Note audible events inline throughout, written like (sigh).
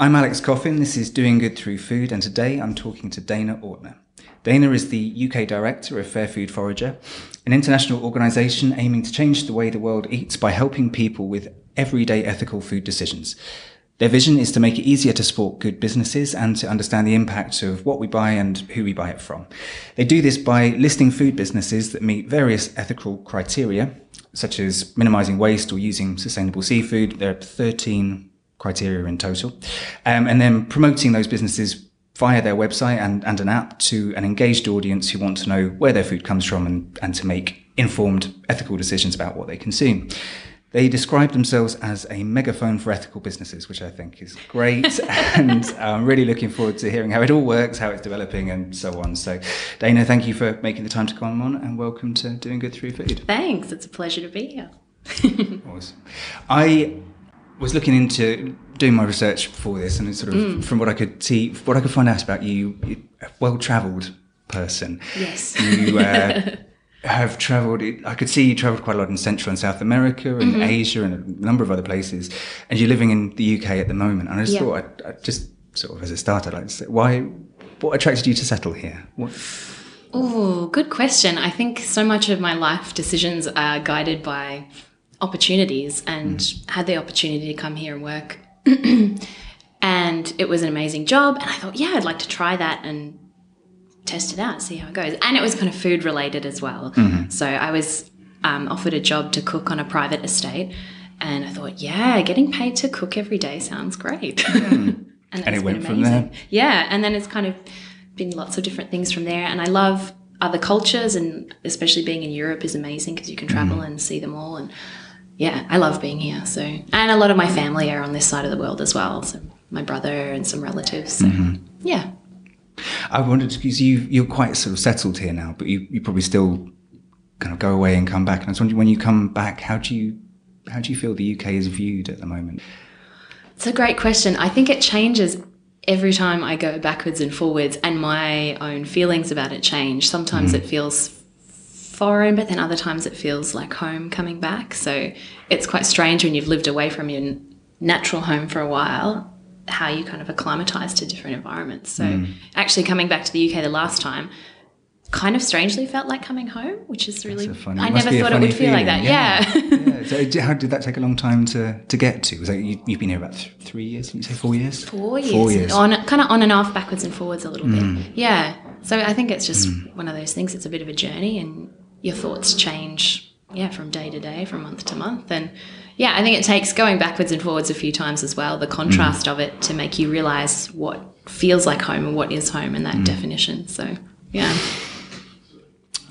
I'm Alex Coffin. This is Doing Good Through Food, and today I'm talking to Dayna Ortner. Dayna is the UK director of Fair Food Forager, an international organisation aiming to change the way the world eats by helping people with everyday ethical food decisions. Their vision is to make it easier to support good businesses and to understand the impact of what we buy and who we buy it from. They do this by listing food businesses that meet various ethical criteria, such as minimizing waste or using sustainable seafood. There are 13 criteria in total. Um, and then promoting those businesses via their website and, and an app to an engaged audience who want to know where their food comes from and, and to make informed ethical decisions about what they consume. They describe themselves as a megaphone for ethical businesses, which I think is great. (laughs) and I'm really looking forward to hearing how it all works, how it's developing, and so on. So, Dayna, thank you for making the time to come on and welcome to Doing Good Through Food. Thanks. It's a pleasure to be here. (laughs) awesome. I was looking into doing my research for this, and sort of mm. from what I could see, what I could find out about you, a well travelled person. Yes. You, uh, (laughs) have traveled, I could see you traveled quite a lot in Central and South America and mm-hmm. Asia and a number of other places. And you're living in the UK at the moment. And I just yeah. thought, I'd, I'd, just sort of as a start, I'd like to say, why, what attracted you to settle here? What? Oh, good question. I think so much of my life decisions are guided by opportunities and mm. had the opportunity to come here and work. (clears throat) and it was an amazing job. And I thought, yeah, I'd like to try that and test it out, see how it goes. And it was kind of food related as well. Mm-hmm. So I was um, offered a job to cook on a private estate. And I thought, yeah, getting paid to cook every day sounds great. (laughs) Mm. and, and it went amazing. from there. Yeah. And then it's kind of been lots of different things from there. And I love other cultures, and especially being in Europe is amazing because you can travel mm. and see them all. And yeah, I love being here. So, and a lot of my family are on this side of the world as well. So, my brother and some relatives. So, mm-hmm. yeah. I wondered because you you're quite sort of settled here now, but you, you probably still kind of go away and come back. And I was wondering when you come back, how do you how do you feel the UK is viewed at the moment? It's a great question. I think it changes every time I go backwards and forwards, and my own feelings about it change. Sometimes mm. it feels foreign, but then other times it feels like home coming back. So it's quite strange when you've lived away from your natural home for a while how you kind of acclimatize to different environments. So mm. actually coming back to the UK the last time kind of strangely felt like coming home, which is really funny, I never thought it would feel like that. Yeah. yeah. So (laughs) how did that take a long time to, to get to? Was that you, have been here about th- three years? Did you say four years? Four years. Four years. On kind of on and off, backwards and forwards a little mm. bit. Yeah. So I think it's just mm. one of those things. It's a bit of a journey, and your thoughts change. Yeah, from day to day, from month to month, and yeah, I think it takes going backwards and forwards a few times as well, the contrast mm. of it to make you realize what feels like home and what is home and that mm. definition. So, yeah.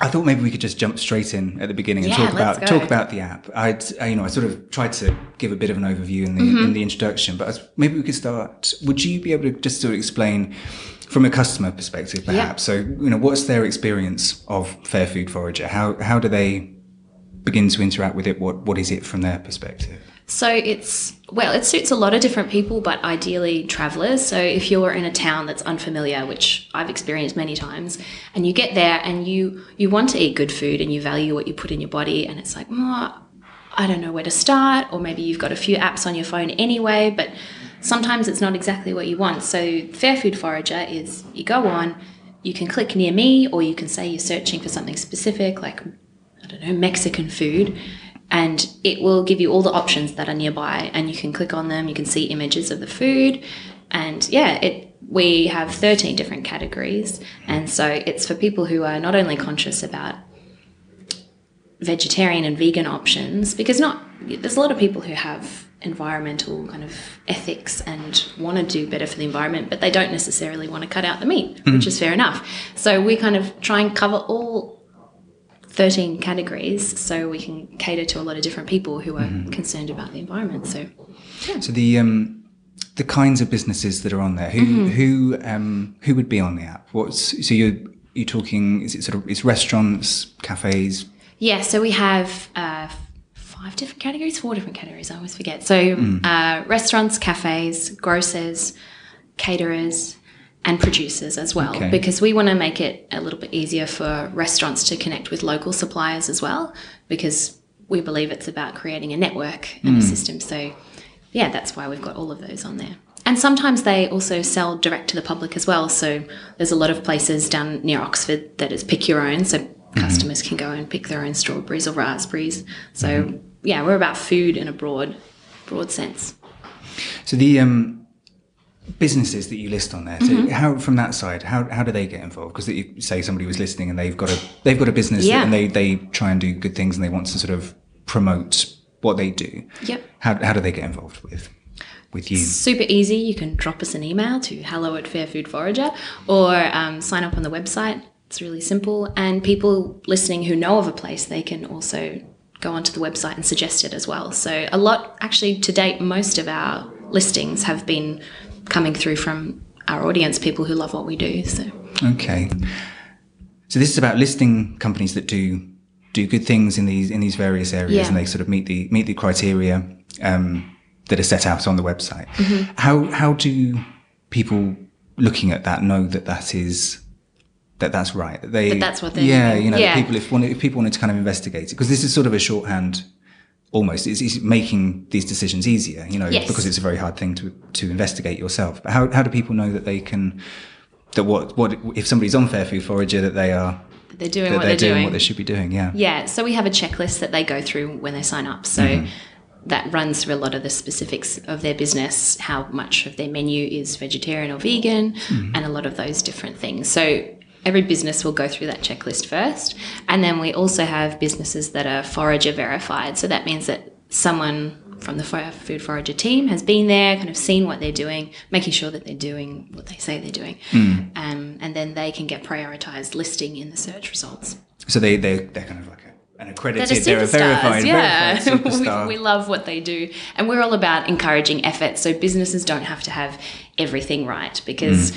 I thought maybe we could just jump straight in at the beginning and yeah, talk about talk about the app. I'd you know I sort of tried to give a bit of an overview in the mm-hmm. in the introduction, but maybe we could start. Would you be able to just sort of explain from a customer perspective, perhaps? Yeah. So you know, what's their experience of Fair Food Forager? How how do they begin to interact with it, what what is it from their perspective? So it's well, it suits a lot of different people, but ideally travelers. So if you're in a town that's unfamiliar, which I've experienced many times, and you get there and you you want to eat good food and you value what you put in your body, and it's like, oh, I don't know where to start, or maybe you've got a few apps on your phone anyway, but sometimes it's not exactly what you want. So Fair Food Forager is you go on, you can click near me, or you can say you're searching for something specific, like I don't know, Mexican food. And it will give you all the options that are nearby, and you can click on them. You can see images of the food, and yeah, it we have 13 different categories, and so it's for people who are not only conscious about vegetarian and vegan options, because not there's a lot of people who have environmental kind of ethics and want to do better for the environment, but they don't necessarily want to cut out the meat, mm. which is fair enough. So we kind of try and cover all 13 categories so we can cater to a lot of different people who are mm-hmm. concerned about the environment so yeah. so the um the kinds of businesses that are on there who mm-hmm. who um who would be on the app what's so you're you talking is it sort of it's restaurants cafes yeah so we have uh, five different categories four different categories i always forget so mm. uh, restaurants cafes grocers caterers and producers as well okay. because we want to make it a little bit easier for restaurants to connect with local suppliers as well because we believe it's about creating a network and mm. a system so yeah that's why we've got all of those on there And sometimes they also sell direct to the public as well. So there's a lot of places down near Oxford that is pick your own. So customers can go and pick their own strawberries or raspberries. So yeah, we're about food in a broad, broad sense. So the um, businesses that you list on there, so Mm-hmm. how from that side, how, how do they get involved? Because you say somebody was listening and they've got a they've got a business Yeah. and they they try and do good things and they want to sort of promote what they do. Yep. How how do they get involved with with you? Super easy. You can drop us an email to hello at Fair Food Forager or um, sign up on the website. It's really simple. And people listening who know of a place, they can also go onto the website and suggest it as well. So, a lot, actually, to date, most of our listings have been coming through from our audience, people who love what we do. So, Okay. So this is about listing companies that do do good things in these in these various areas, Yeah. and they sort of meet the meet the criteria um, that are set out on the website. Mm-hmm. How how do people looking at that know that that is that that's right? They That that's what they're yeah, doing. you know, Yeah. people if wanted, if people wanted to kind of investigate it because this is sort of a shorthand. Almost, it's, it's making these decisions easier, you know, Yes. because it's a very hard thing to to investigate yourself. But how how do people know that they can that what what if somebody's on Fair Food Forager that they are they're doing that what they're, they're, doing, what they should be doing. Yeah. Yeah, so we have a checklist that they go through when they sign up. So mm-hmm. that runs through a lot of the specifics of their business, how much of their menu is vegetarian or vegan, mm-hmm. and a lot of those different things. So every business will go through that checklist first. And then we also have businesses that are forager verified. So that means that someone from the Food Forager team has been there, kind of seen what they're doing, making sure that they're doing what they say they're doing. Um, and then they can get prioritized listing in the search results. So they they they're kind of like a, an accredited. They're, They're, a verified, yeah. verified (laughs) we, we love what they do, and we're all about encouraging effort. So businesses don't have to have everything right because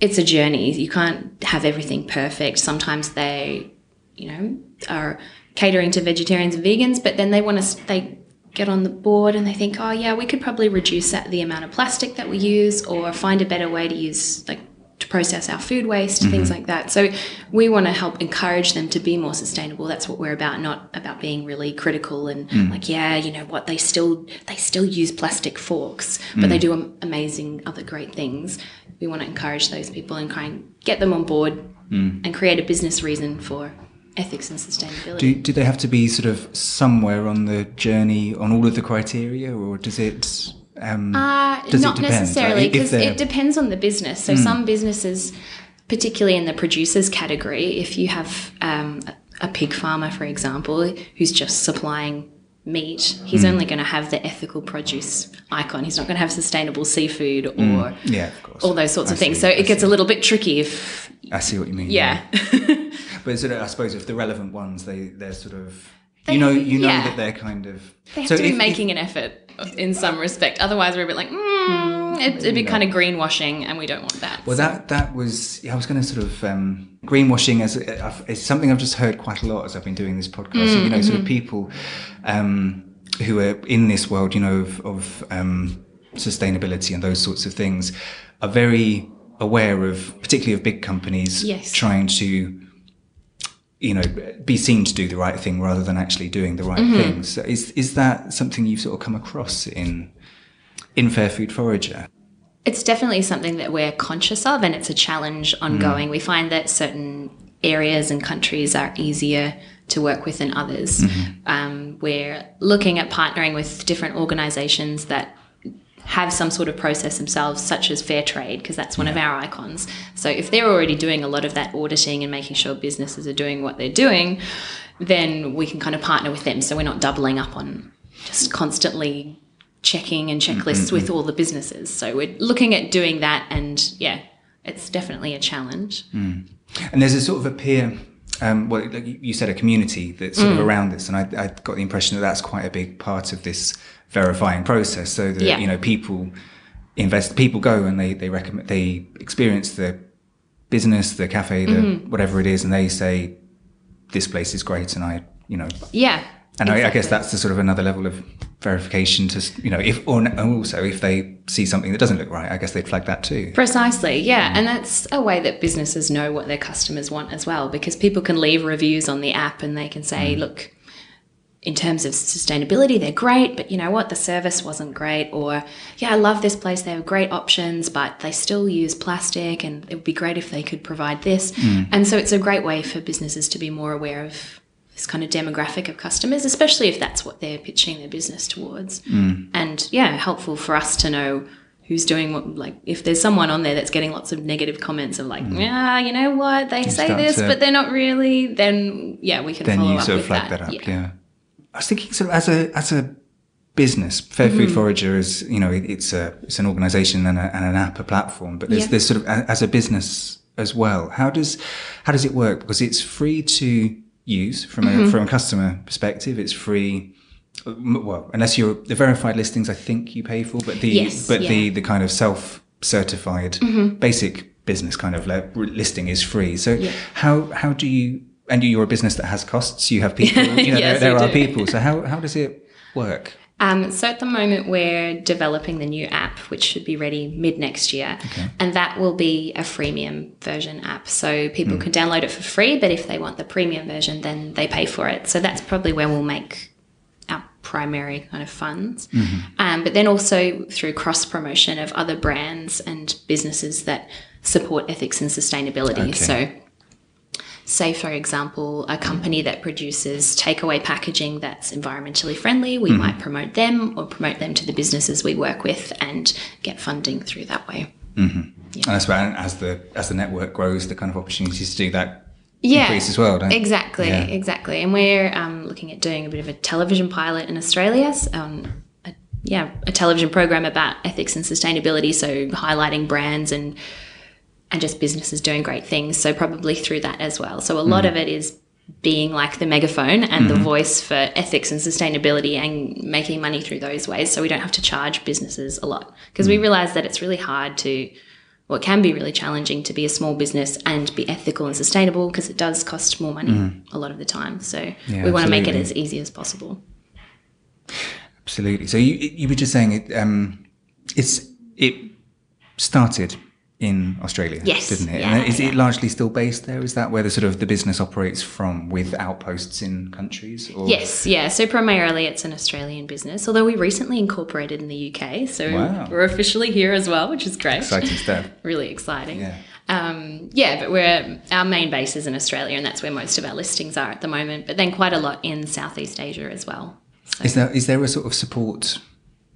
it's a journey. You can't have everything perfect. Sometimes they, you know, are catering to vegetarians and vegans, but then they want to they get on the board and they think, oh yeah, we could probably reduce that, the amount of plastic that we use, or find a better way to use like process our food waste, things mm-hmm. like that. So we want to help encourage them to be more sustainable. That's what we're about, not about being really critical and mm. like, yeah, you know what, they still they still use plastic forks, but they mm. do amazing other great things. We want to encourage those people and try and get them on board mm. and create a business reason for ethics and sustainability. do do they have to be sort of somewhere on the journey on all of the criteria, or does it? Um, Uh, not necessarily, because Hmm. it depends on the business. So some businesses, particularly in the producers category, if you have um, a, pig farmer, for example, who's just supplying meat, he's Hmm. only going to have the ethical produce icon. He's not going to have sustainable seafood or yeah, of course. all those sorts Hmm. I of things. so I it gets see. a little bit tricky if, I see what you mean. yeah. (laughs) but sort of, I suppose if the relevant ones, they they're sort of. They- you know, you know yeah. that they're kind of. They have so to be if- if- making an effort in some respect. Otherwise, we're a bit like, mm, it, it'd be kind of greenwashing, and we don't want that. Well, that that was yeah, I was going to sort of um, greenwashing as I've- it's something I've just heard quite a lot as I've been doing this podcast. So, you know, sort of people um, who are in this world, you know, of, of um, sustainability and those sorts of things, are very aware of, particularly of big companies, Yes. trying to. You know, be seen to do the right thing rather than actually doing the right mm-hmm. thing. So, is is that something you've sort of come across in in Fair Food Forager? It's definitely something that we're conscious of, and it's a challenge mm. ongoing. We find that certain areas and countries are easier to work with than others. Mm-hmm. Um, we're looking at partnering with different organizations that have some sort of process themselves, such as fair trade, because that's one of our icons. So if they're already doing a lot of that auditing and making sure businesses are doing what they're doing, then we can kind of partner with them. So we're not doubling up on just constantly checking and mm-hmm, checklists mm-hmm. with all the businesses. So we're looking at doing that, and yeah, it's definitely a challenge. Mm. And there's a sort of a peer, um, well, like you said, a community that's sort of mm. around this, and I, I got the impression that that's quite a big part of this verifying process. So that Yeah. you know people invest, people go and they they recommend, they experience the business, the cafe, the mm-hmm. whatever it is, and they say this place is great, and I, you know, Yeah. and I, I guess that's the sort of another level of verification to, you know, if or also if they see something that doesn't look right, I guess they'd flag that too. Precisely, yeah. And that's a way that businesses know what their customers want as well, because people can leave reviews on the app and they can say, mm. look, in terms of sustainability, they're great, but you know what? The service wasn't great. Or, yeah, I love this place. They have great options, but they still use plastic and it would be great if they could provide this. Hmm. And so it's a great way for businesses to be more aware of this kind of demographic of customers, especially if that's what they're pitching their business towards. Hmm. And yeah, helpful for us to know who's doing what like if there's someone on there that's getting lots of negative comments of like hmm. yeah you know what they say this to- but they're not really then yeah we can then follow you up sort of flag that, that, up. Yeah. Yeah. I was thinking sort of as a as a business, Fair Mm-hmm. Food Forager is you know it, it's a it's an organisation and, a, and an app, a platform, but there's Yeah. there's sort of a- as a business as well. How does how does it work? Because it's free to use from a Mm-hmm. from a customer perspective. It's free. Well, unless you're the verified listings, I think you pay for, but the Yes, but the yeah. Mm-hmm. the kind of self certified basic business kind of le- listing is free. So how how do you and you're a business that has costs. You have people. You (laughs) know, Yes, there, there are do. people. So how how does it work? Um, so at the moment, we're developing the new app, which should be ready mid next year, and that will be a freemium version app. So people can download it for free, but if they want the premium version, then they pay for it. So that's probably where we'll make our primary kind of funds. Um, but then also through cross promotion of other brands and businesses that support ethics and sustainability. Okay. So say for example a company that produces takeaway packaging that's environmentally friendly we might promote them or promote them to the businesses we work with and get funding through that way. And that's why as the as the network grows, the kind of opportunities to do that yeah increase as well. Don't exactly Yeah. exactly. And we're um, looking at doing a bit of a television pilot in australia um, a, yeah a television program about ethics and sustainability so highlighting brands and and just businesses doing great things so probably through that as well so a lot Mm. of it is being like the megaphone and Mm-hmm. the voice for ethics and sustainability and making money through those ways so we don't have to charge businesses a lot because Mm. we realize that it's really hard to well, it can be really challenging to be a small business and be ethical and sustainable because it does cost more money a lot of the time. So Mm. Yeah, we want to make it as easy as possible. Absolutely. So you you were just saying it. Um, it's it started in Australia, Yes, didn't it? yeah, and is yeah. it largely still based there? Is that where the sort of the business operates from, with outposts in countries? Or? Yes, yeah. So primarily it's an Australian business, although we recently incorporated in the UK. So Wow. we're officially here as well, which is great. Exciting stuff. (laughs) Really exciting. Yeah. Um, yeah, but we're our main base is in Australia, and that's where most of our listings are at the moment. But then quite a lot in Southeast Asia as well. So, Is there is there a sort of support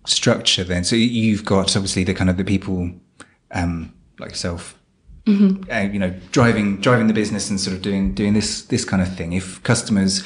structure then? So you've got obviously the kind of the people um, like yourself, Mm-hmm. uh, you know, driving driving the business and sort of doing doing this this kind of thing. If customers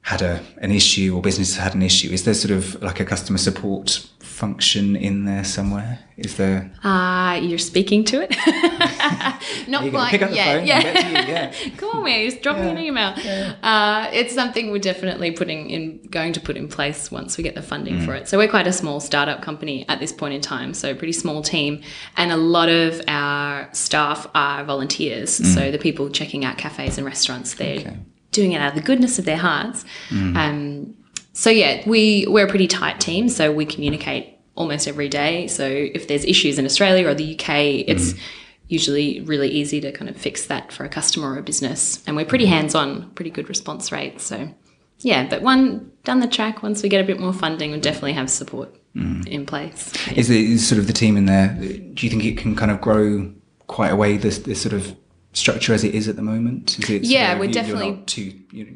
had a an issue or business had an issue, is there sort of like a customer support function in there somewhere? Is there? uh, you're speaking to it. (laughs) Not You quite pick up the yet. phone yeah. and get to you. Yeah. (laughs) Come on, man, just drop me an email. Uh, it's something we're definitely putting in, going to put in place once we get the funding for it. So we're quite a small startup company at this point in time, so pretty small team, and a lot of our staff are volunteers. So the people checking out cafes and restaurants, they're doing it out of the goodness of their hearts. Um, so yeah, we we're a pretty tight team, so we communicate almost every day. So if there's issues in Australia or the UK, it's mm-hmm. usually really easy to kind of fix that for a customer or a business. And we're pretty hands-on, pretty good response rate. So yeah, but one down the track, once we get a bit more funding, we'll definitely have support mm-hmm. in place. Is it is sort of the team in there? Do you think it can kind of grow quite away? This this sort of structure as it is at the moment. Is it? Yeah, we're you- definitely- not too. You know,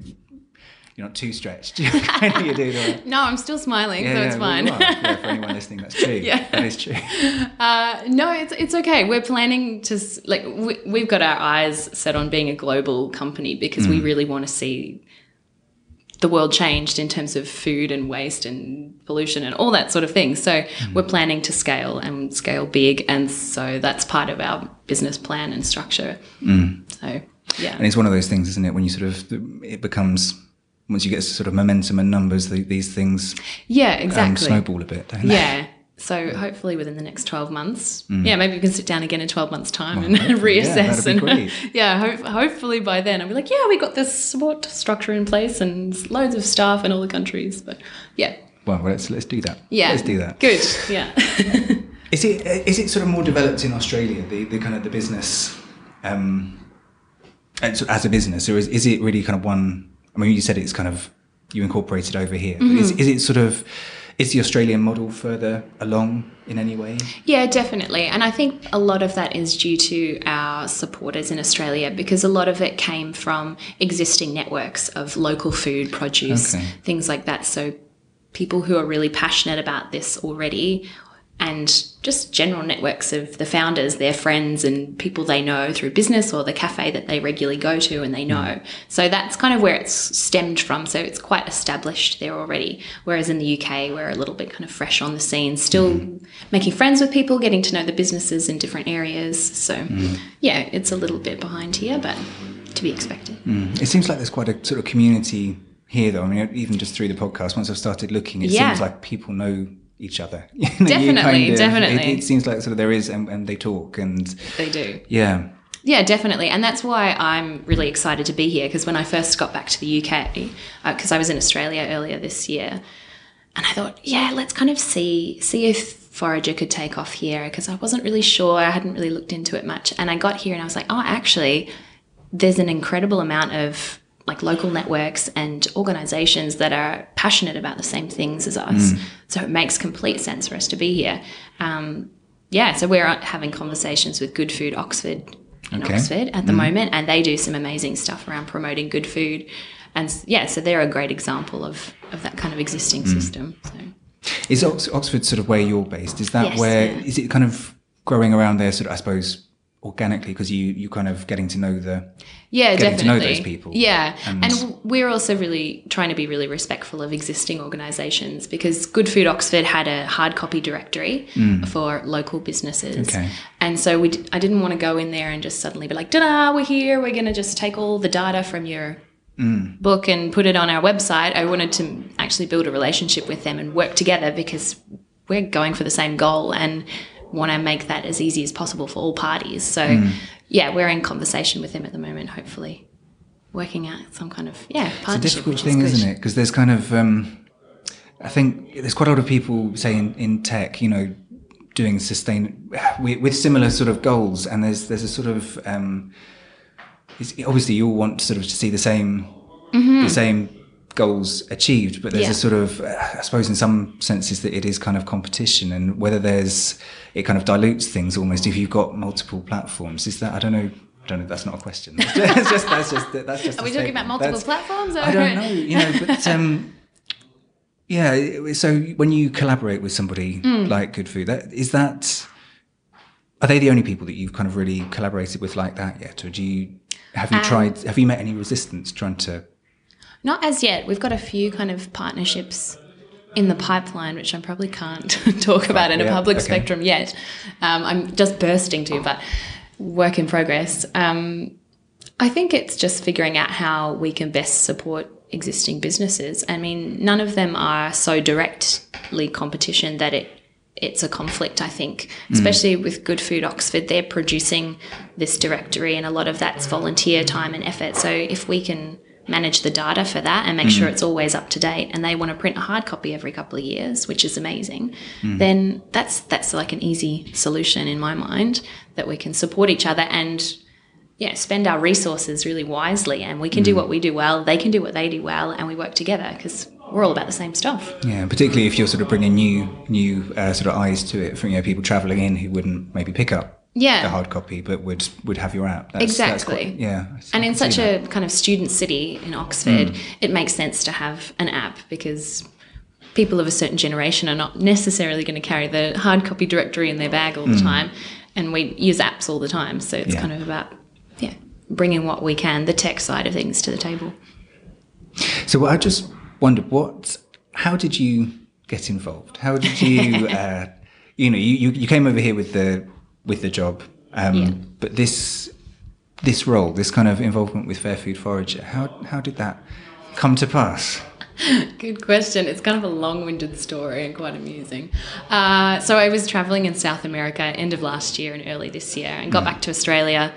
you're not too stretched. (laughs) you do the, No, I'm still smiling, Yeah, so yeah, it's well, fine. are. Yeah, for anyone listening, that's true. (laughs) Yeah. that is true. (laughs) Uh, no, it's it's okay. We're planning to like we, we've got our eyes set on being a global company because we mm. really want to see the world changed in terms of food and waste and pollution and all that sort of thing. So mm. we're planning to scale and scale big, and so that's part of our business plan and structure. Mm. So yeah, And it's one of those things, isn't it? When you sort of it becomes once you get sort of momentum and numbers, the, these things yeah, um, exactly. snowball a bit, don't they? Yeah. So hopefully within the next 12 months, yeah, maybe we can sit down again in 12 months time and Mm. (laughs) hopefully, yeah, reassess. be and (laughs) yeah, ho- hopefully by then I'll be like, yeah, we got this support structure in place and loads of staff in all the countries. But yeah, Well, let's let's do that. yeah. let's do that. Good. Yeah. (laughs) Is it is it sort of more developed in Australia? The the kind of the business, um, as, as a business, or is is it really kind of one? I mean, you said it's kind of you incorporated over here. Mm-hmm. Is, is it sort of is the Australian model further along in any way? Yeah, definitely. And I think a lot of that is due to our supporters in Australia because a lot of it came from existing networks of local food, produce, Okay. things like that. So people who are really passionate about this already and just general networks of the founders, their friends and people they know through business or the cafe that they regularly go to and they mm. know. So that's kind of where it's stemmed from. So it's quite established there already. Whereas in the UK, we're a little bit kind of fresh on the scene, still mm. making friends with people, getting to know the businesses in different areas. So mm. yeah, it's a little bit behind here, but to be expected. It seems like there's quite a sort of community here, though. I mean, even just through the podcast, once I've started looking, it Yeah. seems like people know each other. (laughs) You know, Definitely, definitely. It, it seems like sort of there is, and, and they talk, and They do. yeah, Yeah, definitely. And that's why I'm really excited to be here because when I first got back to the UK, because uh, I was in Australia earlier this year, and I thought, yeah, let's kind of see see if Forager could take off here because I wasn't really sure. I hadn't really looked into it much. And I got here and I was like, oh, actually, there's an incredible amount of like local networks and organizations that are passionate about the same things as us. Mm. So it makes complete sense for us to be here. Um, yeah, so we're having conversations with Good Food Oxford in Okay. Oxford at the mm-hmm. moment, and they do some amazing stuff around promoting good food. And yeah, so they're a great example of, of that kind of existing mm. system. So. is Ox- Oxford sort of where you're based? Is that Yes, where is yeah. it kind of growing around there? Sort of, I suppose, organically because you you kind of getting to know the Yeah, getting to know those people. Yeah, And- and, we're also really trying to be really respectful of existing organisations because Good Food Oxford had a hard copy directory for local businesses, Mm. Okay. and so we d- I didn't want to go in there and just suddenly be like, "Ta-da, we're here! We're going to just take all the data from your." Mm. Book and put it on our website. I wanted to actually build a relationship with them and work together because we're going for the same goal and want to make that as easy as possible for all parties. So, Mm. yeah, we're in conversation with them at the moment, hopefully working out some kind of yeah It's a partnership. difficult thing, is isn't it? Because there's kind of, um, I think there's quite a lot of people say in, in tech, you know, doing sustain (sighs) with, with similar sort of goals, and there's there's a sort of um, it's, obviously you all want sort of to see the same the same goals achieved, but there's Yeah. a sort of I suppose in some senses that it is kind of competition, and whether there's it kind of dilutes things almost if you've got multiple platforms. Is that I don't know. I don't know. That's not a question. (laughs) That's just that's just that's just. Are we talking about multiple That's- platforms? Or? I don't know, you know, (laughs) but um, yeah. So when you collaborate with somebody Hmm. like Good Food, that is that. Are they the only people that you've kind of really collaborated with like that yet, or do you have you Um, tried? Have you met any resistance trying to? Not as yet. We've got a few kind of partnerships in the pipeline, which I probably can't (laughs) talk about in a public okay. spectrum yet. Um, I'm just bursting to, but work in progress. Um, I think it's just figuring out how we can best support existing businesses. I mean, none of them are so directly competition that it it's a conflict, I think, especially with Good Food Oxford. They're producing this directory, and a lot of that's volunteer time and effort. So if we can manage the data for that and make sure mm. it's always up to date, and they want to print a hard copy every couple of years, which is amazing, mm. then that's that's like an easy solution in my mind that we can support each other and yeah, spend our resources really wisely, and we can do mm. what we do well. They can do what they do well, and we work together because we're all about the same stuff. Yeah, particularly if you're sort of bringing new new uh, sort of eyes to it from you know people travelling in who wouldn't maybe pick up Yeah. the hard copy but would would have your app. That's, that's Exactly. quite- yeah, And in such a kind of student city in Oxford, it makes sense to have an app because people of a certain generation are not necessarily going to carry the hard copy directory in their bag all the time. And we use apps all the time. So it's Yeah. kind of about, yeah, bringing what we can, the tech side of things, to the table. So I just wondered what, how did you get involved? How did you, (laughs) uh, you know, you, you came over here with the with the job, um, Yeah. but this this role, this kind of involvement with Fair Food Forager, how how did that come to pass? (laughs) Good question. It's kind of a long winded story and quite amusing. Uh, so, I was traveling in South America end of last year and early this year and got back to Australia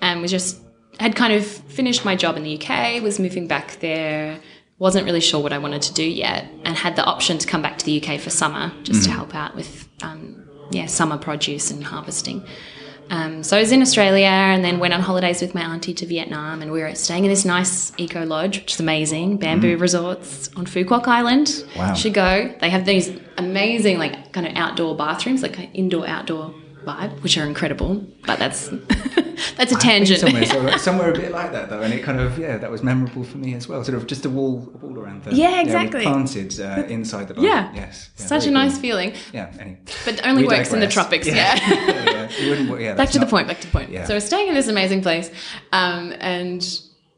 and was just had kind of finished my job in the UK, was moving back there, wasn't really sure what I wanted to do yet, and had the option to come back to the UK for summer just to help out with um, yeah summer produce and harvesting. Um, so I was in Australia and then went on holidays with my auntie to Vietnam, and we were staying in this nice eco lodge, which is amazing. Bamboo resorts on Phu Quoc Island. Mm. Wow. Should go. They have these amazing, like, kind of outdoor bathrooms, like indoor outdoor vibe, which are incredible. But that's (laughs) that's a tangent. Somewhere, so- (laughs) somewhere a bit like that though, and it kind of yeah, that was memorable for me as well. Sort of just a wall, a wall around the Yeah, exactly. planted uh, (laughs) inside the bar. yeah. yes, yeah, Such a nice cool. feeling. Yeah, anyway. But only We works in the tropics, yeah. yeah, yeah. You wouldn't wa- yeah, back to the point back to the point Yeah. so we're staying in this amazing place um, and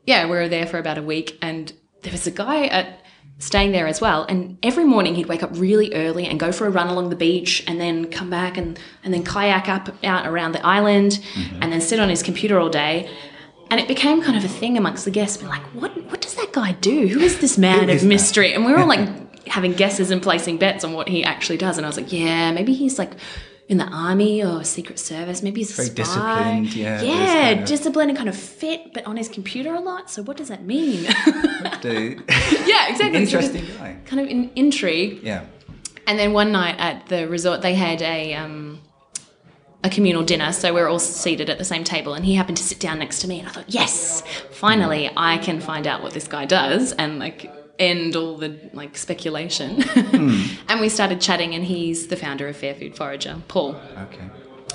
yeah we were there for about a week and there was a guy at staying there as well. And every morning he'd wake up really early and go for a run along the beach and then come back and, and then kayak up out around the island Mm-hmm. and then sit on his computer all day. And it became kind of a thing amongst the guests We're like what what does that guy do? Who is this man of is that? mystery? And we were all like (laughs) having guesses and placing bets on what he actually does. And i was like yeah maybe he's like in the army or secret service maybe he's a Very spy. disciplined, yeah, yeah kind of- disciplined and kind of fit but on his computer a lot. So what does that mean? (laughs) Yeah exactly. So interesting guy. kind of in intrigue. Yeah. and then one night at the resort, they had a um, a communal dinner, so we're all seated at the same table, and he happened to sit down next to me, and I thought, yes, finally, I can find out what this guy does, and like end all the like speculation. (laughs) and we started chatting, and he's the founder of Fair Food Forager, Paul. Okay.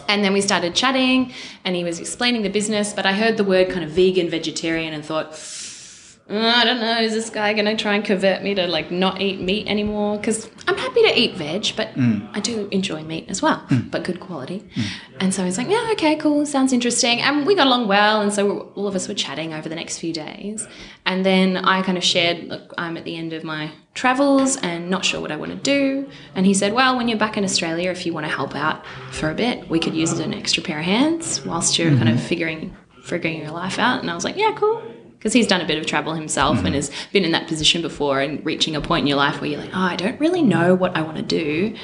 And then we started chatting, and he was explaining the business. But I heard the word kind of vegan, vegetarian, and thought, "Uh, Mm, I don't know, is this guy going to try and convert me to like not eat meat anymore? Because I'm happy to eat veg, but mm. I do enjoy meat as well, mm. but good quality. And so I was like, yeah, okay, cool, sounds interesting. And we got along well, and so all of us were chatting over the next few days. And then I kind of shared, look, I'm at the end of my travels and not sure what I want to do. And he said, well, when you're back in Australia, if you want to help out for a bit, we could use an extra pair of hands whilst you're kind of mm-hmm. figuring figuring your life out. And I was like, yeah, cool. Because he's done a bit of travel himself and mm-hmm. has been in that position before and reaching a point in your life where you're like, oh, I don't really know what I want to do.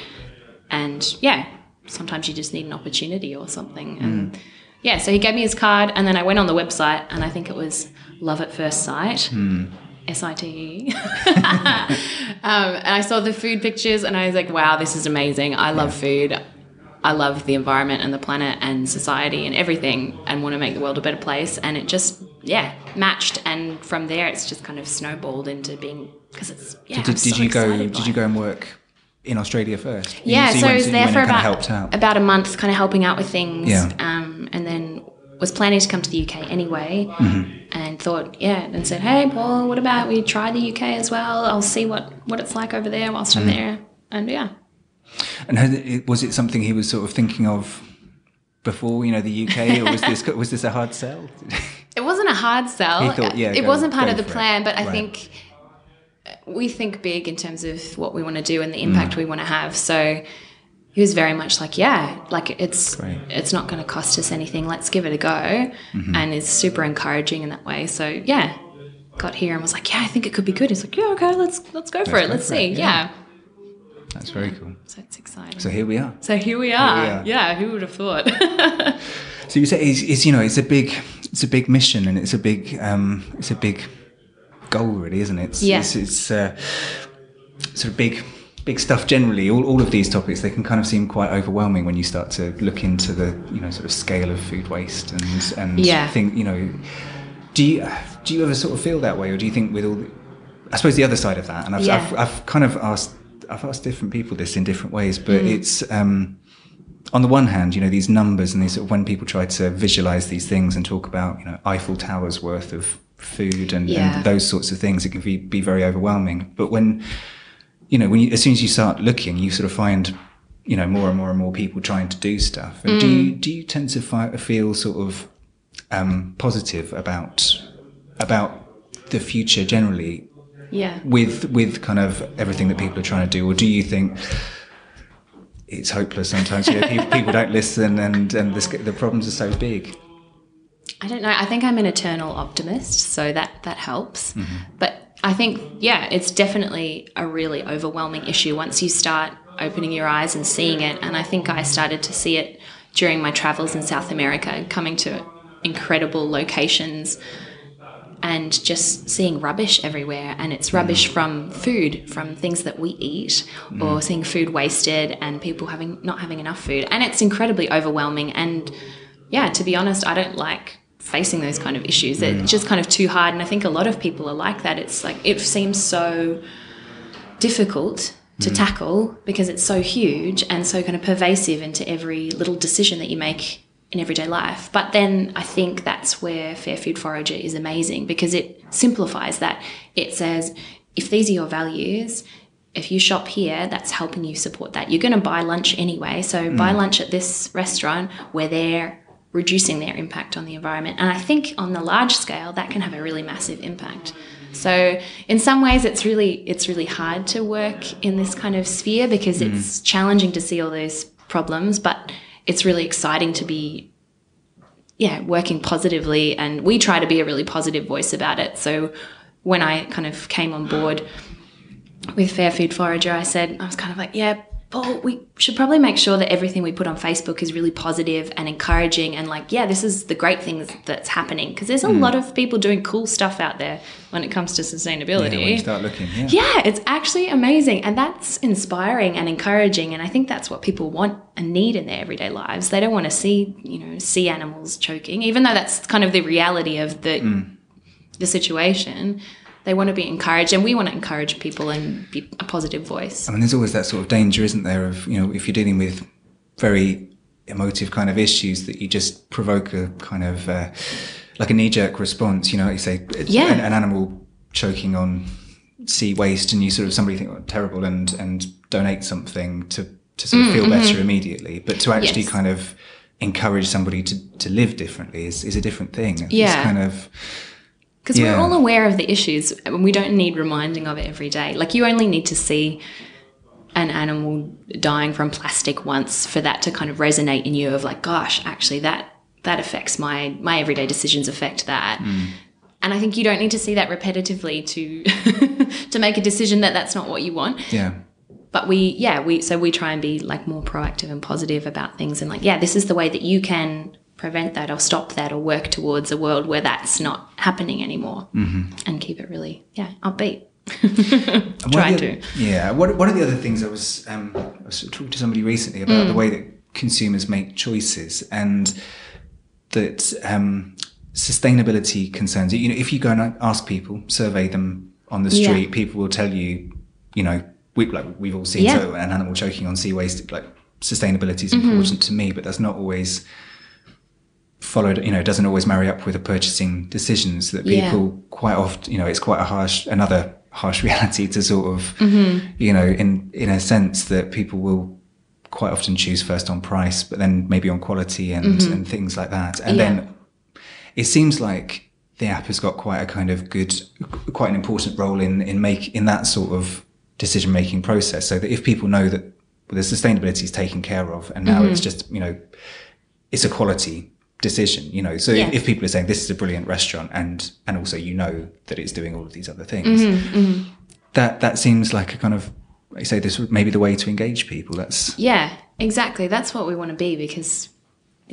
And yeah, sometimes you just need an opportunity or something. And mm. yeah, so he gave me his card and then I went on the website and I think it was Love at First Sight. Mm. S I T E. (laughs) Um, and I saw the food pictures and I was like, wow, this is amazing. I love food. I love the environment and the planet and society and everything and want to make the world a better place. And it just, yeah, matched. And from there, it's just kind of snowballed into being, because it's, yeah. Did, did so you go? Did you go and work in Australia first? Yeah, you so I was there for about helped out. about a month, kind of helping out with things. Yeah. Um, and then was planning to come to the UK anyway, Mm-hmm. and thought, yeah, and said, hey, Paul, what about we try the UK as well? I'll see what what it's like over there whilst Mm. I'm there. And yeah, And had was it something he was sort of thinking of before? You know, the UK, or was this (laughs) was this a hard sell? it wasn't a hard sell. He thought, yeah, it go- wasn't part of the for it. plan, but I Right. think we think big in terms of what we want to do and the impact Mm. we want to have. So he was very much like, yeah, like it's Great. it's not going to cost us anything. Let's give it a go, Mm-hmm. and is super encouraging in that way. So yeah, got here and was like, yeah, I think it could be good. He's like, yeah, okay, let's let's go for Let's it. go Let's for see. it, Yeah. yeah. That's very cool. So it's exciting. So here we are. So here we are. are. Yeah, who would have thought? (laughs) So you say it's, it's you know it's a big it's a big mission and it's a big um, it's a big goal really, isn't it? It's, Yeah. It's, it's uh, sort of big big stuff generally. All, all of these topics they can kind of seem quite overwhelming when you start to look into the you know sort of scale of food waste and and Yeah. think you know. Do you do you ever sort of feel that way, or do you think with all? The, I suppose the other side of that, and I've, Yeah. I've, I've kind of asked I've asked different people this in different ways, but Mm. it's. Um, on the one hand, you know, these numbers and these sort of when people try to visualize these things and talk about, you know, Eiffel Towers worth of food and, Yeah. and those sorts of things, it can be, be very overwhelming. But when, you know, when you, as soon as you start looking, you sort of find, you know, more and more and more people trying to do stuff. And do you, do you tend to fi- feel sort of um, positive about about the future generally yeah. with with kind of everything that people are trying to do, or do you think it's hopeless sometimes? You know, people, people don't listen, and and the, the problems are so big. I don't know. I think I'm an eternal optimist, so that that helps. Mm-hmm. But I think yeah, it's definitely a really overwhelming issue once you start opening your eyes and seeing it. And I think I started to see it during my travels in South America, coming to incredible locations and just seeing rubbish everywhere. And it's rubbish mm. from food from things that we eat mm. or seeing food wasted and people having not having enough food. And it's incredibly overwhelming. And yeah, to be honest, I don't like facing those kind of issues. It's mm. just kind of too hard. And I think a lot of people are like that. It's like, it seems so difficult to tackle because it's so huge and so kind of pervasive into every little decision that you make in everyday life. But then I think that's where Fair Food Forager is amazing because it simplifies that. It says, if these are your values, if you shop here, that's helping you support that. You're going to buy lunch anyway. So hmm. buy lunch at this restaurant where they're reducing their impact on the environment. And I think on the large scale, that can have a really massive impact. So in some ways, it's really it's really hard to work in this kind of sphere because hmm. it's challenging to see all those problems, but it's really exciting to be yeah working positively. And we try to be a really positive voice about it. So when i kind of came on board with fair food forager i said i was kind of like yeah paul we should probably make sure that everything we put on facebook is really positive and encouraging and like yeah this is the great things that's happening because there's a hmm. lot of people doing cool stuff out there when it comes to sustainability Yeah, when you start looking, yeah. yeah, it's actually amazing. And that's inspiring and encouraging. And I think that's what people want and need in their everyday lives. They don't want to see, you know, sea animals choking, even though that's kind of the reality of the hmm. the situation. They want to be encouraged and we want to encourage people and be a positive voice. I mean, there's always that sort of danger, isn't there, of, you know, if you're dealing with very emotive kind of issues that you just provoke a kind of, uh, like a knee jerk response, you know, you say, Yeah. an, an animal choking on sea waste and you sort of, somebody think, oh, terrible and, and donate something to, to sort of feel better immediately. But to actually Mm, mm-hmm. Yes. kind of encourage somebody to, to live differently is, is a different thing. It's Yeah. kind of, Because Yeah. we're all aware of the issues and we don't need reminding of it every day. Like you only need to see an animal dying from plastic once for that to kind of resonate in you of like, gosh, actually that that affects my my everyday decisions affect that. Hmm. And I think you don't need to see that repetitively to (laughs) to make a decision that that's not what you want yeah. but we yeah we so we try and be like more proactive and positive about things and like yeah this is the way that you can prevent that or stop that or work towards a world where that's not happening anymore and keep it really yeah upbeat (laughs) one Trying the to. Yeah. One, one of the other things I was, um, I was talking to somebody recently about the Mm. way that consumers make choices and that um, sustainability concerns. You know, if you go and ask people, survey them on the Yeah. street, people will tell you, you know, we, like we've all seen Yeah. so an animal choking on sea waste. Like sustainability is Mm-hmm. important to me, but that's not always followed you know doesn't always marry up with the purchasing decisions that Yeah. people quite often you know it's quite a harsh another harsh (laughs) reality to sort of Mm-hmm. you know in in a sense that people will quite often choose first on price but then maybe on quality and and things like that and Mm-hmm. Yeah. then it seems like the app has got quite a kind of good quite an important role in in make in that sort of decision making process so that if people know that the sustainability is taken care of and now Mm-hmm. it's just you know it's a quality decision you know. So Yeah. if, people are saying this is a brilliant restaurant and and also you know that it's doing all of these other things Mm-hmm, that that seems like a kind of like you say this maybe the way to engage people. That's yeah exactly. That's what we want to be because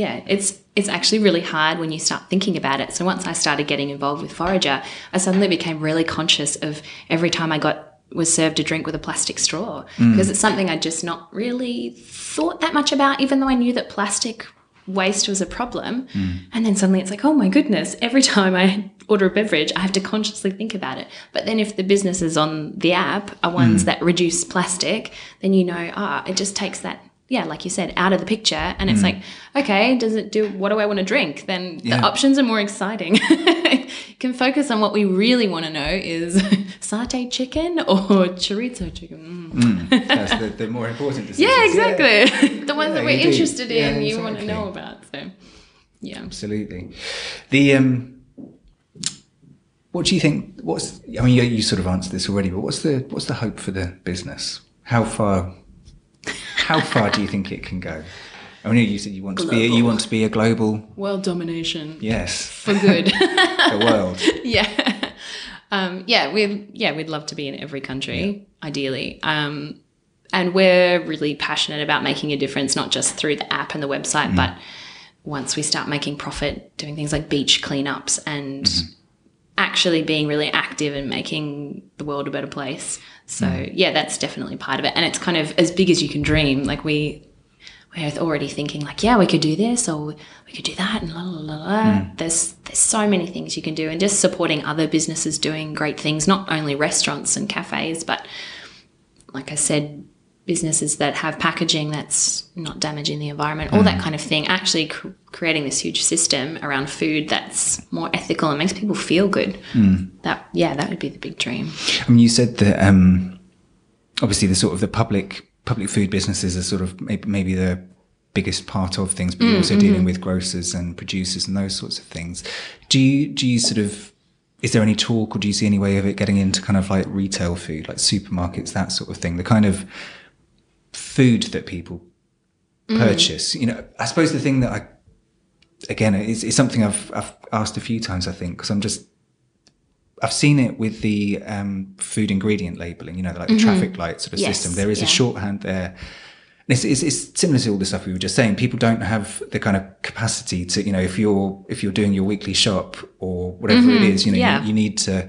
yeah it's it's actually really hard when you start thinking about it. So once i started getting involved with forager i suddenly became really conscious of every time i got was served a drink with a plastic straw because it's something i just not really thought that much about even though i knew that plastic waste was a problem. And then suddenly it's like oh my goodness every (laughs) time i order a beverage i have to consciously think about it. But then if the businesses on the app are ones that reduce plastic then you know ah it just takes that yeah like you said out of the picture. And it's like okay does it do what do i want to drink? Then Yeah. the options are more exciting. (laughs) Can focus on what we really want to know is (laughs) satay chicken or chorizo chicken. Mm. (laughs) that's the, the more important decision. Yeah exactly. The ones Yeah, that we're do. interested in Yeah, you want to know about so yeah. Absolutely. The um what do you think what's i mean you, you sort of answered this already but what's the what's the hope for the business? How far how far do you think it can go? I mean you said you want to be you want to be a global world domination. Yes. For good. (laughs) The world. (laughs) Yeah. Um, yeah we yeah we'd love to be in every country ideally. Um, and we're really passionate about making a difference not just through the app and the website but once we start making profit doing things like beach cleanups and actually being really active and making the world a better place. So hmm. yeah that's definitely part of it. And it's kind of as big as you can dream. Like we we're already thinking like, yeah, we could do this or we could do that, and la la la la. Hmm. There's there's so many things you can do, and just supporting other businesses doing great things, not only restaurants and cafes, but like I said, businesses that have packaging that's not damaging the environment, all that mm. kind of thing. Actually, cr- creating this huge system around food that's more ethical and makes people feel good. Mm. That yeah, that would be the big dream. I mean, you said that um, obviously the sort of the public public food businesses are sort of maybe, maybe the biggest part of things, but you're mm, also dealing mm-hmm. with grocers and producers and those sorts of things. Do you do you sort of is there any talk or do you see any way of it getting into kind of like retail food, like supermarkets, that sort of thing? The kind of food that people mm. purchase. You know, I suppose the thing that I again is, is something I've I've asked a few times. I think because I'm just I've seen it with the um, food ingredient labeling. You know, like the mm-hmm. traffic light sort of Yes, system. There is a shorthand there. And It's, it's, it's similar to all the stuff we were just saying. People don't have the kind of capacity to, you know, if you're if you're doing your weekly shop or whatever it mm-hmm. is, you know, yeah. you, you need to.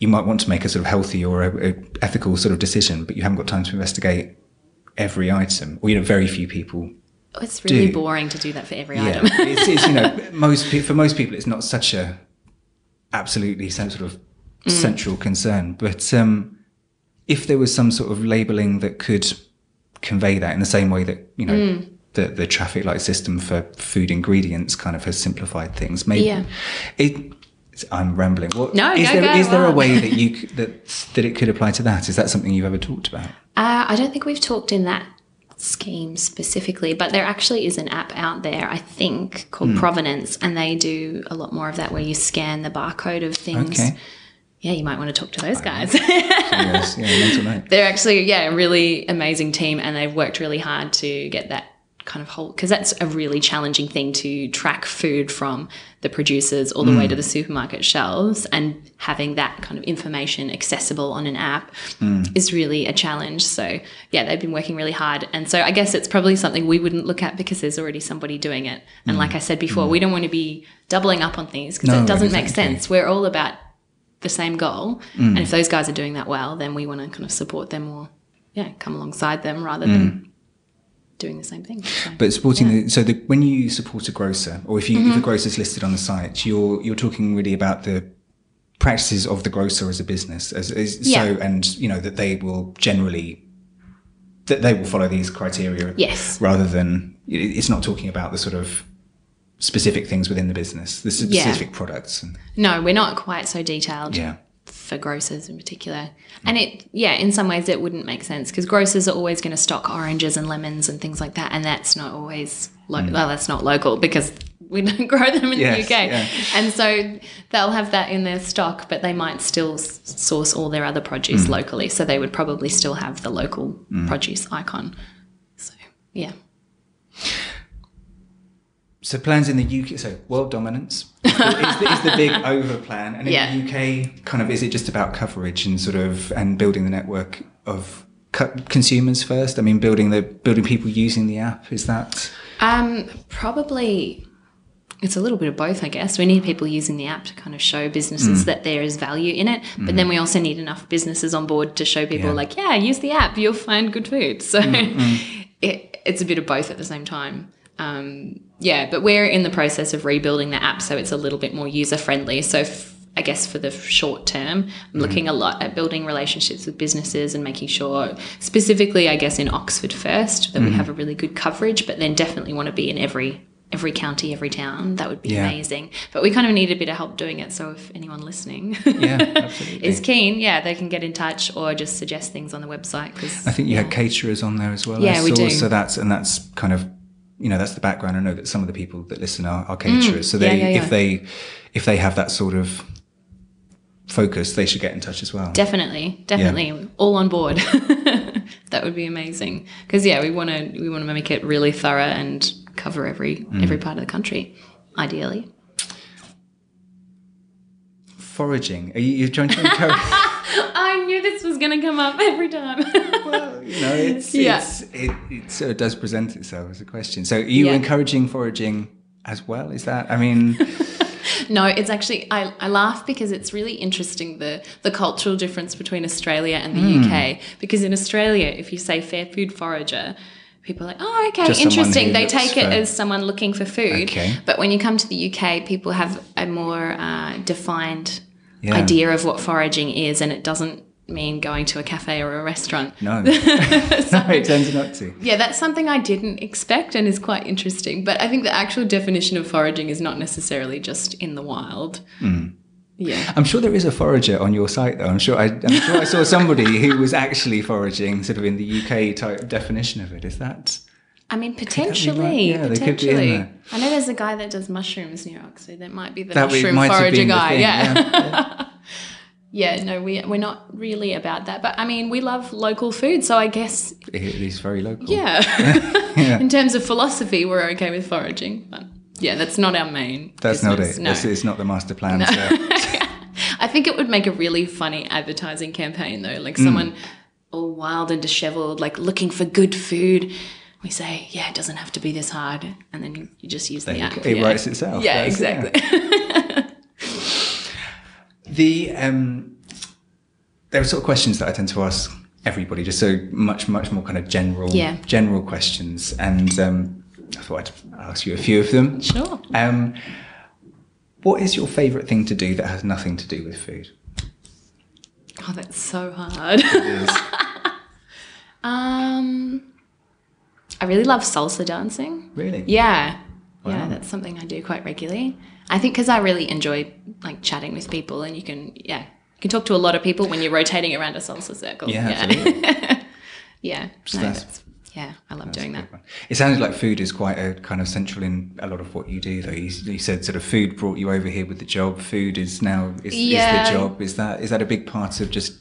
You might want to make a sort of healthy or a, a ethical sort of decision, but you haven't got time to investigate every item. Or you know, very few people Oh, It's really Do. boring to do that for every yeah, item. it's, it's you (laughs) know most for most people it's not such a absolutely some sort of Mm. central concern. But um, if there was some sort of labelling that could convey that in the same way that you know Mm. the the traffic light system for food ingredients kind of has simplified things, maybe Yeah. it. I'm rambling. No, is there is there a way that (laughs) you that that it could apply to that? Is that something you've ever talked about? Uh, I don't think we've talked in that scheme specifically, but there actually is an app out there, I think, called Provenance, and they do a lot more of that where you scan the barcode of things. Okay. Yeah, you might want to talk to those guys. (laughs) yes, yeah. They're actually, yeah, a really amazing team, and they've worked really hard to get that kind of whole because that's a really challenging thing to track food from the producers all the way to the mm. supermarket shelves and having that kind of information accessible on an app mm. is really a challenge. So yeah they've been working really hard. And so i guess it's probably something we wouldn't look at because there's already somebody doing it. And mm. like i said before we don't want to be doubling up on things because No, it doesn't make sense. We're all about the same goal. And if those guys are doing that well, then we want to kind of support them or yeah, come alongside them rather than doing the same thing. So, But supporting the so the, when you support a grocer, or if you Mm-hmm. if a grocer's listed on the site, you're you're talking really about the practices of the grocer as a business, as, as Yeah. so, and you know that they will generally that they will follow these criteria, Yes. rather than it's not talking about the sort of specific things within the business, the Yeah. specific products, and no, we're not quite so detailed yeah, for grocers in particular. And it, yeah, in some ways it wouldn't make sense because grocers are always going to stock oranges and lemons and things like that. And that's not always, lo- mm. well, that's not local because we don't (laughs) grow them in Yes, the UK. yeah. And so they'll have that in their stock, but they might still s- source all their other produce mm. locally. So they would probably still have the local mm. produce icon. So, yeah. So plans in the UK, so world dominance is the, is the big (laughs) over plan, and in Yeah. the UK, kind of, is it just about coverage and sort of and building the network of co- consumers first? I mean, building the building people using the app is that Um, probably it's a little bit of both, I guess. We need people using the app to kind of show businesses mm. that there is value in it, but then mm. we also need enough businesses on board to show people, Yeah. like, yeah, use the app, you'll find good food. (laughs) So mm, it, it's a bit of both at the same time. Um, yeah, but we're in the process of rebuilding the app so it's a little bit more user friendly. So f- I guess for the short term, I'm looking a lot at building relationships with businesses and making sure, specifically, I guess in Oxford first, that we have a really good coverage, but then definitely want to be in every every county, every town. That would be Yeah. amazing. But we kind of need a bit of help doing it. So if anyone listening yeah, (laughs) is keen, yeah, they can get in touch or just suggest things on the website. Because I think you had caterers on there as well. Yeah, we do. So that's and that's kind of you know that's the background. I know that some of the people that listen are, are caterers, so they Mm. yeah, yeah, yeah. if they if they have that sort of focus, they should get in touch as well. Definitely, definitely, all on board. (laughs) that would be amazing. Because yeah, we want to we want to make it really thorough and cover every every part of the country, ideally. Foraging. Are you you're trying to encourage? I knew this was going to come up every time. well, you know, it's, (laughs) Yeah. it's it, it sort of does present itself as a question. So, are you Yeah. encouraging foraging as well? Is that? I mean, (laughs) No, it's actually I, I laugh because it's really interesting the the cultural difference between Australia and the UK. Because in Australia, if you say fair food forager, people are like, oh, okay, Just interesting. They take it for- as someone looking for food. Okay. But when you come to the UK, people have a more uh, defined Yeah. idea of what foraging is, and it doesn't mean going to a cafe or a restaurant. No, (laughs) no, it tends not to. Yeah, that's something I didn't expect and is quite interesting. But I think the actual definition of foraging is not necessarily just in the wild. Mm. Yeah. I'm sure there is a forager on your site, though. I'm sure I, I'm sure I saw somebody who was actually foraging, sort of in the UK type definition of it. Is that? I mean, right? potentially. Yeah, they could be in potentially. there. I know there's a guy that does mushrooms near Oxford. That might be the That mushroom forager guy. yeah. yeah, Yeah, no, we, we're not really about that. But I mean, we love local food. So I guess, It is very local. yeah. (laughs) Yeah. In terms of philosophy, we're okay with foraging. But yeah, that's not our main. That's not it. No. It's, it's not the master plan. So. (laughs) I think it would make a really funny advertising campaign, though. Like mm. someone all wild and disheveled, like looking for good food. We say, yeah, it doesn't have to be this hard. And then you, you just use the There you app. It yeah. writes itself. Yeah, That's it. exactly. (laughs) The um, there are sort of questions that I tend to ask everybody, just so much, much more kind of general, Yeah. general questions, and um, I thought I'd ask you a few of them. Sure. Um, what is your favourite thing to do that has nothing to do with food? Oh, that's so hard. It is. (laughs) um, I really love salsa dancing. really? Yeah. Wow. Yeah, that's something I do quite regularly. I think because I really enjoy like chatting with people, and you can, yeah, you can talk to a lot of people when you're rotating around a salsa circle. Yeah, absolutely. (laughs) yeah. So No, that's- that's, yeah, I love doing that. It sounds like food is quite a kind of central in a lot of what you do, though. You, you said sort of food brought you over here with the job. Food is now is, Yeah. is the job. Is that is that a big part of just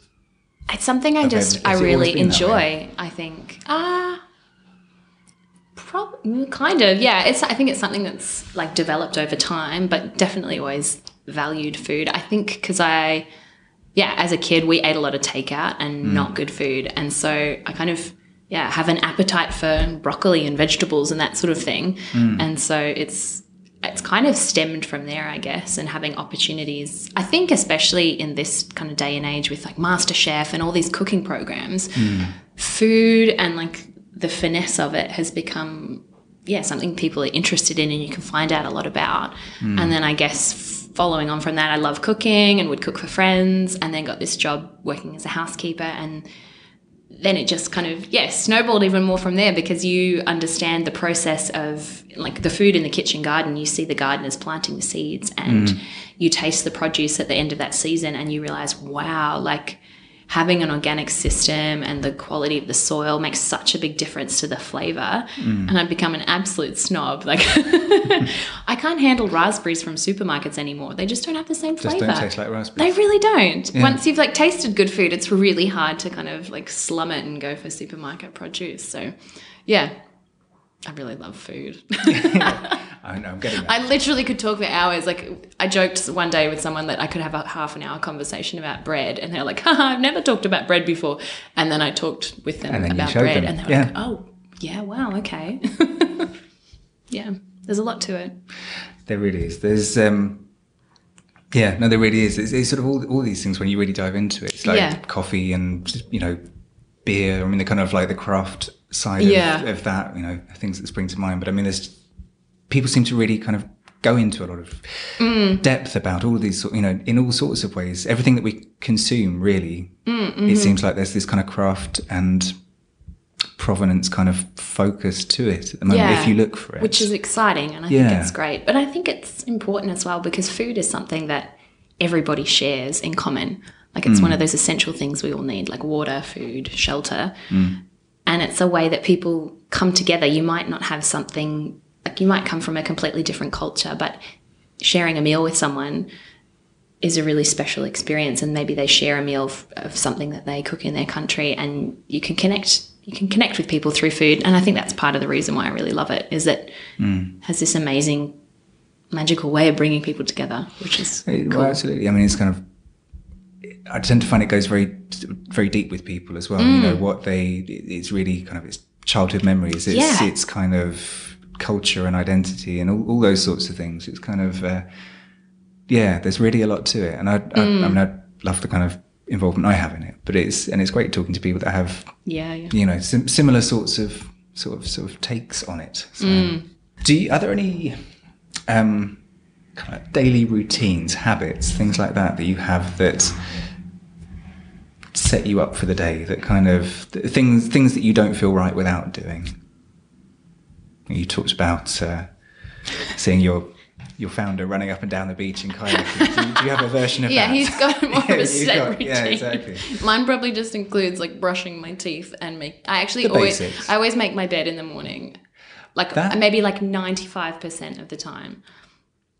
It's something I just I really enjoy. I think. Ah. Probably, kind of, yeah. It's. I think it's something that's like developed over time, but definitely always valued food. I think because I, yeah, as a kid we ate a lot of takeout and Mm. not good food, and so I kind of yeah have an appetite for broccoli and vegetables and that sort of thing, Mm. and so it's it's kind of stemmed from there, I guess, and having opportunities. I think, especially in this kind of day and age with like MasterChef and all these cooking programs, food and like the finesse of it has become, yeah, something people are interested in and you can find out a lot about. Hmm. And then I guess following on from that, I love cooking and would cook for friends and then got this job working as a housekeeper and then it just kind of yeah snowballed even more from there because you understand the process of like the food in the kitchen garden. You see the gardeners planting the seeds and hmm. you taste the produce at the end of that season and you realize wow like having an organic system and the quality of the soil makes such a big difference to the flavor mm. and i've become an absolute snob like (laughs) i can't handle raspberries from supermarkets anymore they just don't have the same just flavor don't taste like raspberries? they really don't. Once you've like tasted good food, it's really hard to kind of like slum it and go for supermarket produce. So, yeah, I really love food. (laughs) (laughs) I know, I'm getting that. I literally could talk for hours. Like I joked one day with someone that I could have a half an hour conversation about bread, and they're like, (laughs) Haha, "I've never talked about bread before." And then I talked with them And then you about bread, them. and they were Yeah. like, "Oh, yeah, wow, okay." (laughs) yeah, there's a lot to it. There really is. There's um yeah, no, there really is. It's, it's sort of all, all these things when you really dive into it. It's like Yeah. coffee and you know beer. I mean, they're kind of like the craft side Yeah. of, of that. You know, things that spring to mind. But I mean, there's people seem to really kind of go into a lot of Mm. depth about all these, you know, in all sorts of ways. Everything that we consume, really, Mm, it seems like there's this kind of craft and provenance kind of focus to it at the moment. If you look for it, Which is exciting and I Yeah. think it's great. But I think it's important as well because food is something that everybody shares in common. Like it's Mm. one of those essential things we all need, like water, food, shelter. Mm. And it's a way that people come together. You might not have something like you might come from a completely different culture, but sharing a meal with someone is a really special experience and maybe they share a meal f- of something that they cook in their country and you can connect you can connect with people through food and i think that's part of the reason why i really love it is it has this amazing magical way of bringing people together which is cool. Well, absolutely. I mean, it's kind of. I tend to find it goes very, very deep with people as well. You know Mm. what they. It's really kind of it's childhood memories. It's Yeah. it's kind of culture and identity and all, all those sorts of things. It's kind of. Uh, yeah, there's really a lot to it, and I, I, Mm. I mean, I love the kind of involvement I have in it. But it's and it's great talking to people that have yeah yeah you know sim- similar sorts of sort of sort of takes on it. So, do you, are there any um, kind of daily routines, habits, things like that that you have that set you up for the day? That kind of th- things things that you don't feel right without doing. You talked about uh, seeing your your founder running up and down the beach in kayaking. do, you, do you have a version of Yeah, that? Yeah, he's got more of (laughs) Yeah, a set routine. Yeah, exactly. Mine probably just includes like brushing my teeth and make. I actually The always. basics. I always make my bed in the morning, like That- maybe like ninety five percent of the time.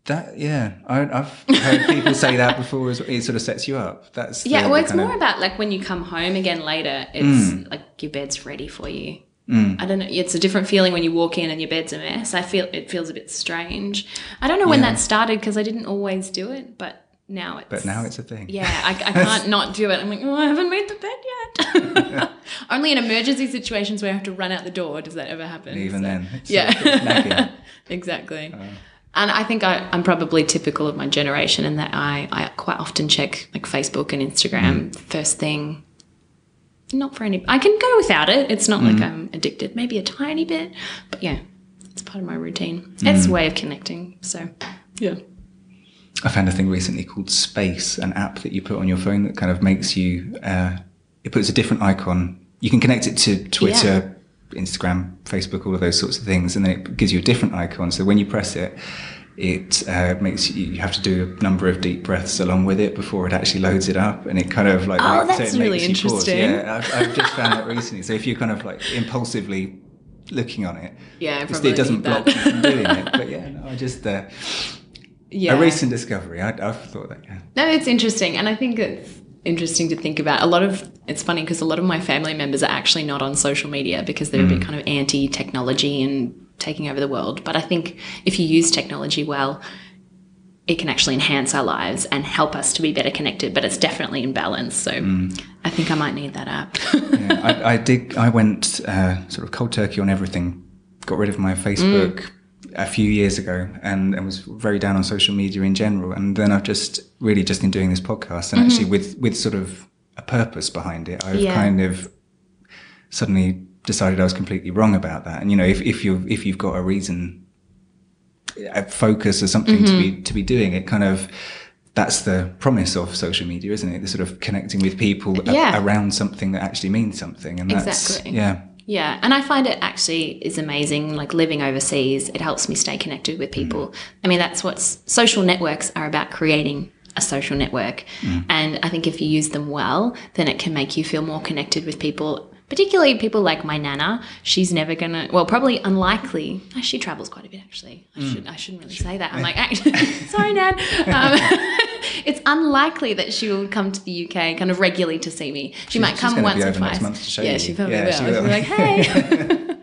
That yeah, I, I've heard people say that before. As it sort of sets you up. That's Yeah, the- well, it's more of- about like when you come home again later. It's Mm. like your bed's ready for you. Mm. I don't know. It's a different feeling when you walk in and your bed's a mess. I feel it feels a bit strange. I don't know when Yeah. that started because I didn't always do it, but now it's. But now it's a thing. Yeah, I, I (laughs) can't not do it. I'm like, oh, I haven't made the bed yet. (laughs) Only in emergency situations where I have to run out the door does that ever happen. Even so- then, yeah, sort of nagging. exactly. Uh. and I think I, I'm probably typical of my generation in that I, I quite often check like Facebook and Instagram mm. first thing. Not for any. I can go without it. It's not like I'm addicted. Maybe a tiny bit, but yeah, it's part of my routine. It's a way of connecting. So yeah. I found a thing recently called Space, an app that you put on your phone that kind of makes you. Uh, it puts a different icon. You can connect it to Twitter, Instagram, Facebook, all of those sorts of things, and then it gives you a different icon. So when you press it, it uh, makes you, you have to do a number of deep breaths along with it before it actually loads it up, and it kind of like Oh, makes, that's so really pause. interesting. Yeah, I've, I've just found that recently. So if you're kind of like impulsively looking on it, Yeah, it doesn't block you from doing it. But yeah, no, I just. Uh, Yeah. a recent discovery. I, I've thought that. Yeah. No, it's interesting, and I think it's interesting to think about. A lot of it's funny because a lot of my family members are actually not on social media because they're a bit kind of anti-technology and taking over the world. But I think if you use technology well, it can actually enhance our lives and help us to be better connected. But it's definitely in balance. So mm. I think I might need that app. yeah, I, I did. I went uh, sort of cold turkey on everything. Got rid of my Facebook mm. a few years ago, and, and was very down on social media in general. And then I've just really just been doing this podcast, and mm-hmm. actually with with sort of a purpose behind it, I've Yeah. kind of suddenly decided I was completely wrong about that. And you know, if if you if you've got a reason, a focus or something to be mm-hmm. to be doing, it kind of that's the promise of social media, isn't it? The sort of connecting with people a- around something that actually means something, and that's Exactly. yeah, Yeah, and I find it actually is amazing. Like living overseas, it helps me stay connected with mm. people. I mean, that's what social networks are about creating a social network. Mm. And I think if you use them well, then it can make you feel more connected with people. Particularly people like my nana, she's never gonna. Well, probably unlikely. uh, She travels quite a bit, actually. I should. I shouldn't really say that. I'm like, actually, (laughs) sorry, Nan. Um, (laughs) it's unlikely that she will come to the UK kind of regularly to see me. She might come once or twice. next month to show yeah, you. she probably Yeah, will. she She'll be like, hey.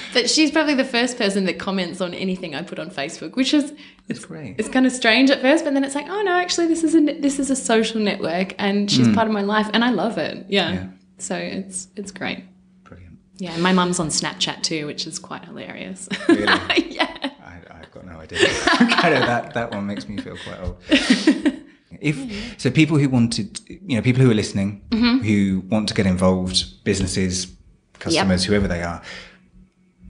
(laughs) but she's probably the first person that comments on anything I put on Facebook, which is it's great. it's kind of strange at first, but then it's like, oh no, actually, this is a this is a social network, and she's part of my life, and I love it. Yeah. Yeah. So it's it's great. Brilliant. Yeah, my mum's on Snapchat too, which is quite hilarious. Really? (laughs) yeah. I, I've got no idea. (laughs) kind of that that one makes me feel quite old. (laughs) If so, people who wanted, you know, people who are listening, Mm-hmm. who want to get involved, businesses, customers, whoever they are.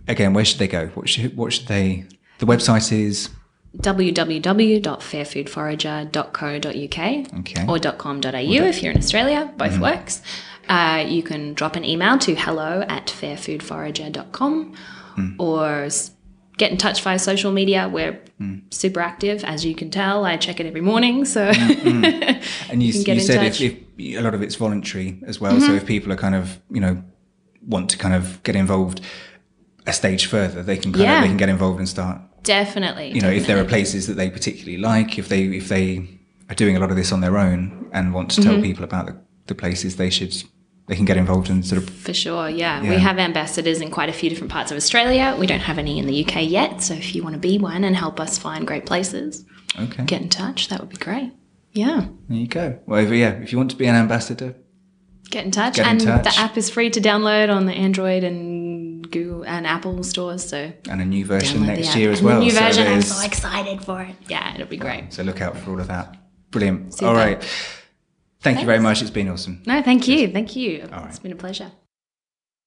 Again, where should they go? What should what should they? The website is www.fairfoodforager.co.uk Okay. or .com.au if you're in Australia, both works. Uh, you can drop an email to hello at fairfoodforager.com hmm. or get in touch via social media. We're hmm. super active, as you can tell. I check it every morning, so hmm, (laughs) And you, you in said if, if a lot of it's voluntary as well. So mm-hmm. if people are kind of, you know, want to kind of get involved a stage further, they can kind Yeah. of they can get involved and start. definitely. You know, if there are places that they particularly like, if they if they are doing a lot of this on their own and want to tell Mm-hmm. people about the, the places, they should they can get involved in sort of. For sure, yeah. Yeah. We have ambassadors in quite a few different parts of Australia. We don't have any in the UK yet, so if you want to be one and help us find great places, Okay, get in touch. That would be great. Yeah. there you go. Well, if, yeah, if you want to be an ambassador, Get in touch. Get in and touch. the app is free to download on the Android and Google and Apple stores. So and a new version next year as And well. New so version. I'm so excited for it. Yeah, it'll be great. so look out for all of that. Brilliant. Super. All right. Thank you very much. It's been awesome. No, thank you. Thank you. right. It's been a pleasure.